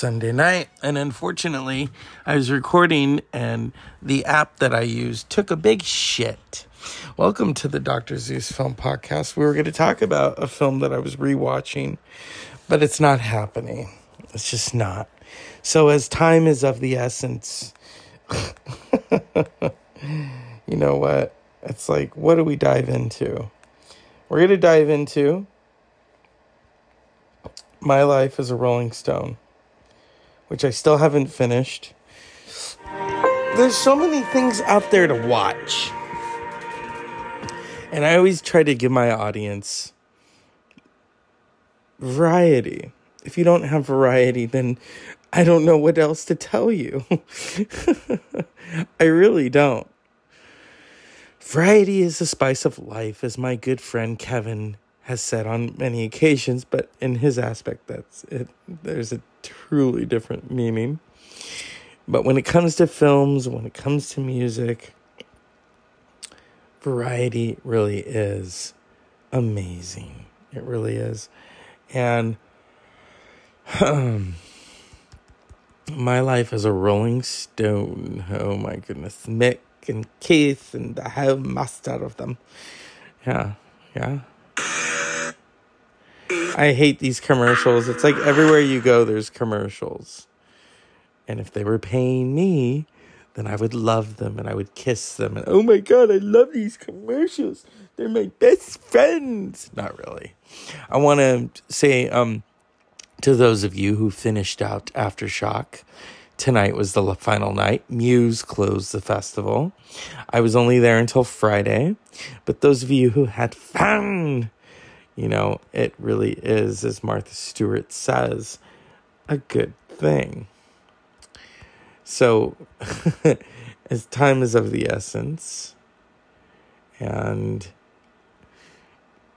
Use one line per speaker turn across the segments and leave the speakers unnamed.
Sunday night, and unfortunately, I was recording and the app that I used took a big shit. Welcome to the Dr. Zeus Film Podcast. We were going to talk about a film that I was rewatching, but it's not happening. It's just not. So, as time is of the essence, you know what? It's like, what do we dive into? We're going to dive into My Life as a Rolling Stone which I still haven't finished. There's so many things out there to watch. And I always try to give my audience variety. If you don't have variety, then I don't know what else to tell you. I really don't. Variety is the spice of life, as my good friend Kevin has said on many occasions, but in his aspect, that's it. There's a truly different meaning. But when it comes to films, when it comes to music, variety really is amazing. It really is. And um, my life as a Rolling Stone. Oh my goodness. Mick and Keith and the whole master of them. Yeah, yeah. I hate these commercials. It's like everywhere you go, there's commercials. And if they were paying me, then I would love them and I would kiss them. And oh my God, I love these commercials. They're my best friends. Not really. I want to say um, to those of you who finished out Aftershock, tonight was the final night. Muse closed the festival. I was only there until Friday. But those of you who had fun, you know, it really is, as Martha Stewart says, a good thing. So, as time is of the essence, and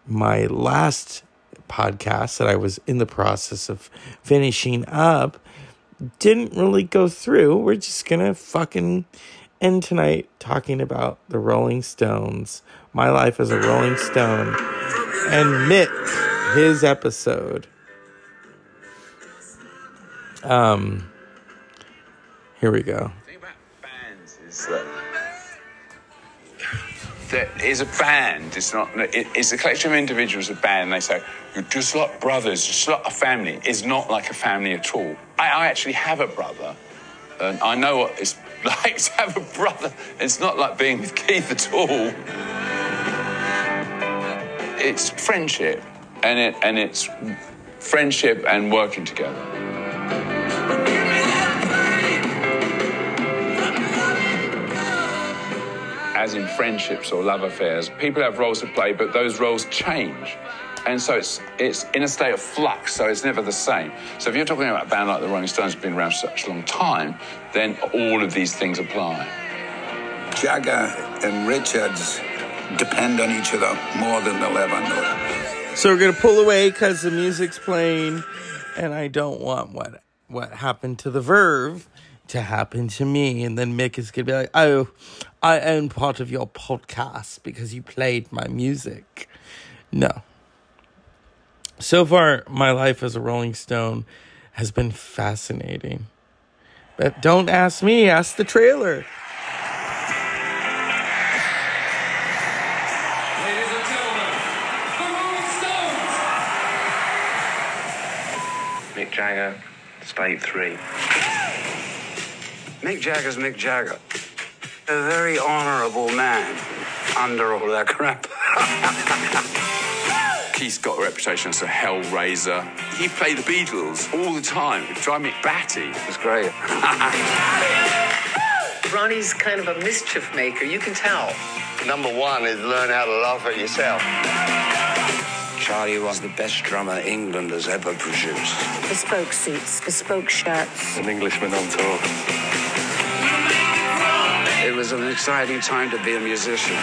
my last podcast that I was in the process of finishing up didn't really go through. We're just gonna fucking end tonight talking about the Rolling Stones, my life as a Rolling Stone and Mick, his episode. Um, here we go.
There is a band. It's not. It, it's a collection of individuals. A band. And they say you're just like brothers, just like a family. It's not like a family at all. I, I actually have a brother, and I know what it's like to have a brother. It's not like being with Keith at all it's friendship, and it and it's friendship and working together. As in friendships or love affairs, people have roles to play, but those roles change. And so it's it's in a state of flux, so it's never the same. So if you're talking about a band like the Rolling Stones, been around for such a long time, then all of these things apply.
Jagger and Richards depend on each other more than they'll ever know.
So we're gonna pull away because the music's playing, and I don't want what what happened to the Verve to happen to me. And then Mick is gonna be like, "Oh, I own part of your podcast because you played my music." No. So far, my life as a Rolling Stone has been fascinating. But don't ask me, ask the trailer.
Jagger, State 3.
Mick Jagger's Mick Jagger. A very honourable man under all that crap.
Keith's got a reputation as a hellraiser. He played the Beatles all the time. It drive me batty.
It's great.
Ronnie's kind of a mischief maker, you can tell.
Number one is learn how to laugh at yourself.
Charlie was the best drummer England has ever produced.
Bespoke suits, bespoke shirts.
An Englishman on tour.
It was an exciting time to be a musician.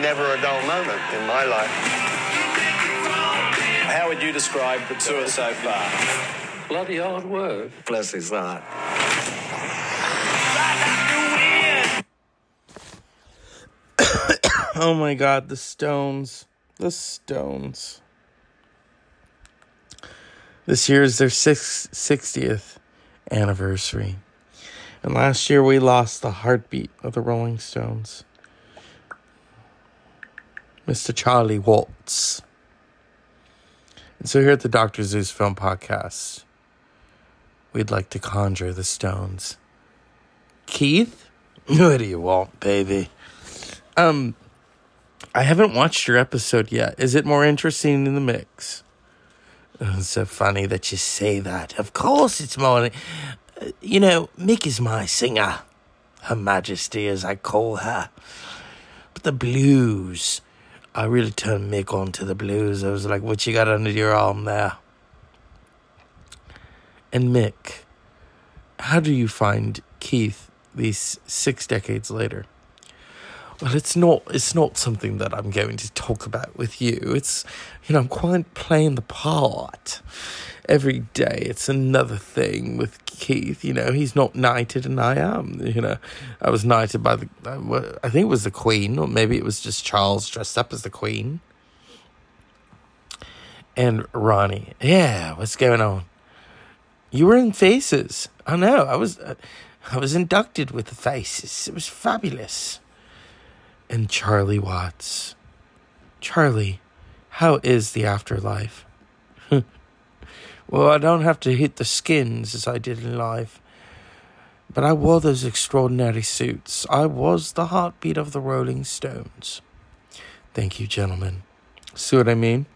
Never a dull moment in my life.
How would you describe the tour so far?
Bloody hard work. Bless his heart.
oh my god, the Stones. The Stones. This year is their six, 60th anniversary. And last year we lost the heartbeat of the Rolling Stones. Mr. Charlie Watts. And so here at the Dr. Zeus Film Podcast, we'd like to conjure the Stones. Keith, what do you want, baby? Um, I haven't watched your episode yet. Is it more interesting in the mix? Oh, so funny that you say that. Of course, it's more. Uh, you know, Mick is my singer, Her Majesty, as I call her. But the blues, I really turned Mick on to the blues. I was like, "What you got under your arm there?" And Mick, how do you find Keith these six decades later? Well, it's not. It's not something that I'm going to talk about with you. It's, you know, I'm quite playing the part every day. It's another thing with Keith. You know, he's not knighted, and I am. You know, I was knighted by the. I think it was the Queen, or maybe it was just Charles dressed up as the Queen. And Ronnie, yeah, what's going on? You were in Faces. I know. I was. Uh, I was inducted with the Faces. It was fabulous and Charlie Watts. Charlie, how is the afterlife? well, I don't have to hit the skins as I did in life. But I wore those extraordinary suits. I was the heartbeat of the Rolling Stones. Thank you, gentlemen. See what I mean?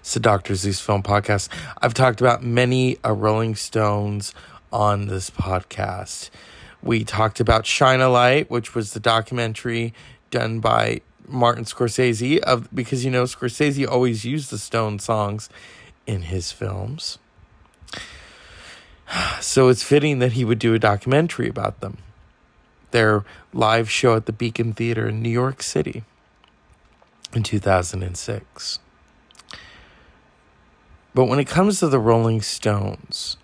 It's the Dr. Zeus Film Podcast. I've talked about many a Rolling Stones on this podcast. We talked about Shine a Light, which was the documentary done by Martin Scorsese of because you know Scorsese always used the Stone songs in his films. So it's fitting that he would do a documentary about them. Their live show at the Beacon Theater in New York City in 2006. But when it comes to the Rolling Stones,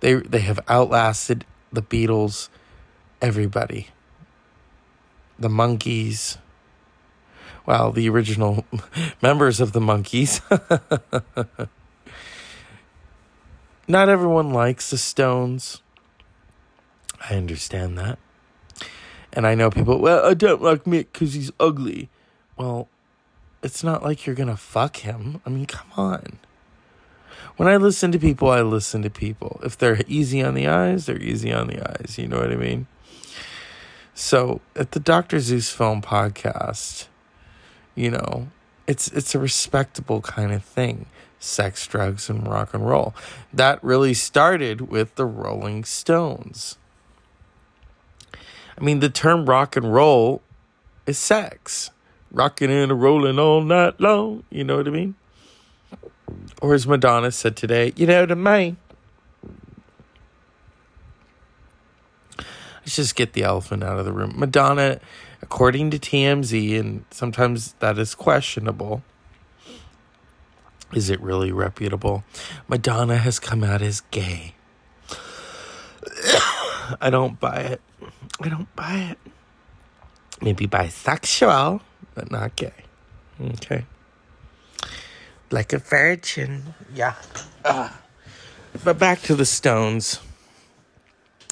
they they have outlasted the Beatles everybody. The Monkees. Well, the original members of the Monkees. Not everyone likes the Stones. I understand that. And I know people, well, I don't like Mick because he's ugly. Well, it's not like you're going to fuck him. I mean, come on. When I listen to people, I listen to people. If they're easy on the eyes, they're easy on the eyes. You know what I mean? So at the Dr. Zeus Film Podcast, you know, it's it's a respectable kind of thing. Sex, drugs, and rock and roll. That really started with the Rolling Stones. I mean, the term rock and roll is sex. Rocking and rolling all night long. You know what I mean? Or as Madonna said today, you know what I mean? Let's just get the elephant out of the room. Madonna, according to TMZ, and sometimes that is questionable. Is it really reputable? Madonna has come out as gay. I don't buy it. I don't buy it. Maybe bisexual, but not gay. Okay. Like a virgin. Yeah. But back to the Stones.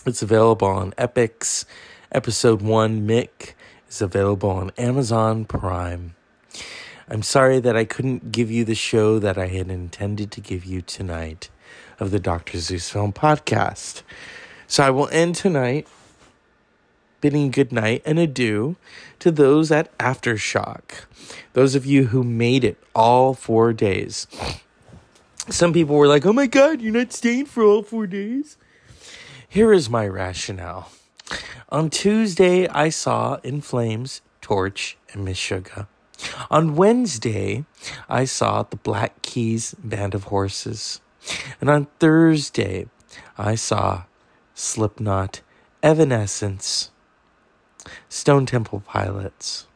It's available on Epix. Episode 1, Mick, is available on Amazon Prime. I'm sorry that I couldn't give you the show that I had intended to give you tonight of the Dr. Zeus Film Podcast. So I will end tonight bidding good night and adieu to those at Aftershock. Those of you who made it all four days. Some people were like, oh my God, you're not staying for all four days. Here is my rationale. On Tuesday, I saw In Flames, Torch, and Meshuggah. On Wednesday, I saw the Black Keys Band of Horses. And on Thursday, I saw Slipknot, Evanescence, Stone Temple Pilots.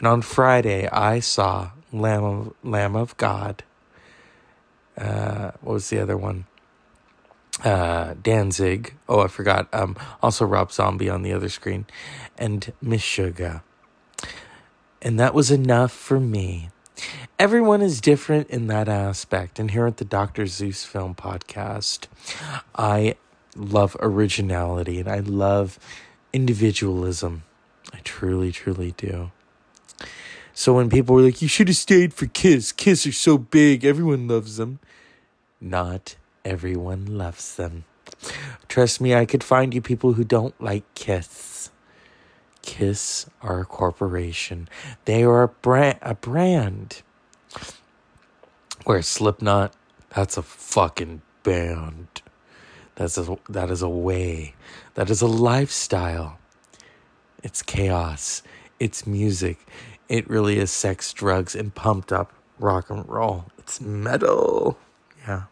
And on Friday, I saw Lamb of, Lamb of God. Uh, what was the other one? Uh, Danzig. Oh, I forgot. Um, also Rob Zombie on the other screen, and Meshuggah. And that was enough for me everyone is different in that aspect. And here at the Dr. Zeus Film Podcast, I love originality and I love individualism. I truly, truly do. So when people were like, you should have stayed for Kiss, Kiss are so big, everyone loves them. Not everyone loves them. Trust me, I could find you people who don't like Kiss. Kiss are a corporation. They are a brand, a brand. Where Slipknot, that's a fucking band. That's a that is a way. That is a lifestyle. It's chaos. It's music. It really is sex, drugs, and pumped up rock and roll. It's metal. Yeah.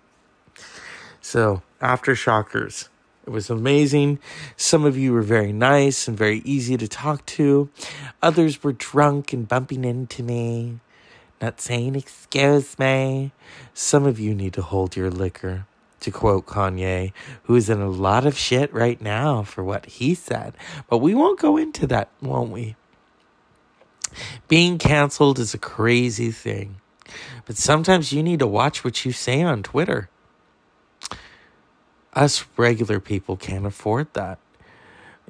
So, Aftershockers. It was amazing. Some of you were very nice and very easy to talk to. Others were drunk and bumping into me, not saying, Excuse me. Some of you need to hold your liquor, to quote Kanye, who is in a lot of shit right now for what he said. But we won't go into that, won't we? Being canceled is a crazy thing. But sometimes you need to watch what you say on Twitter. Us regular people can't afford that.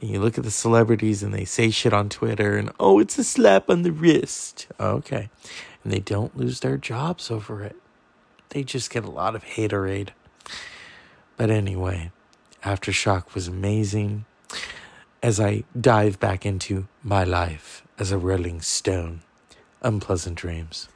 You look at the celebrities and they say shit on Twitter and, oh, it's a slap on the wrist. Okay. And they don't lose their jobs over it. They just get a lot of haterade. But anyway, Aftershock was amazing as I dive back into my life as a Rolling Stone. Unpleasant dreams.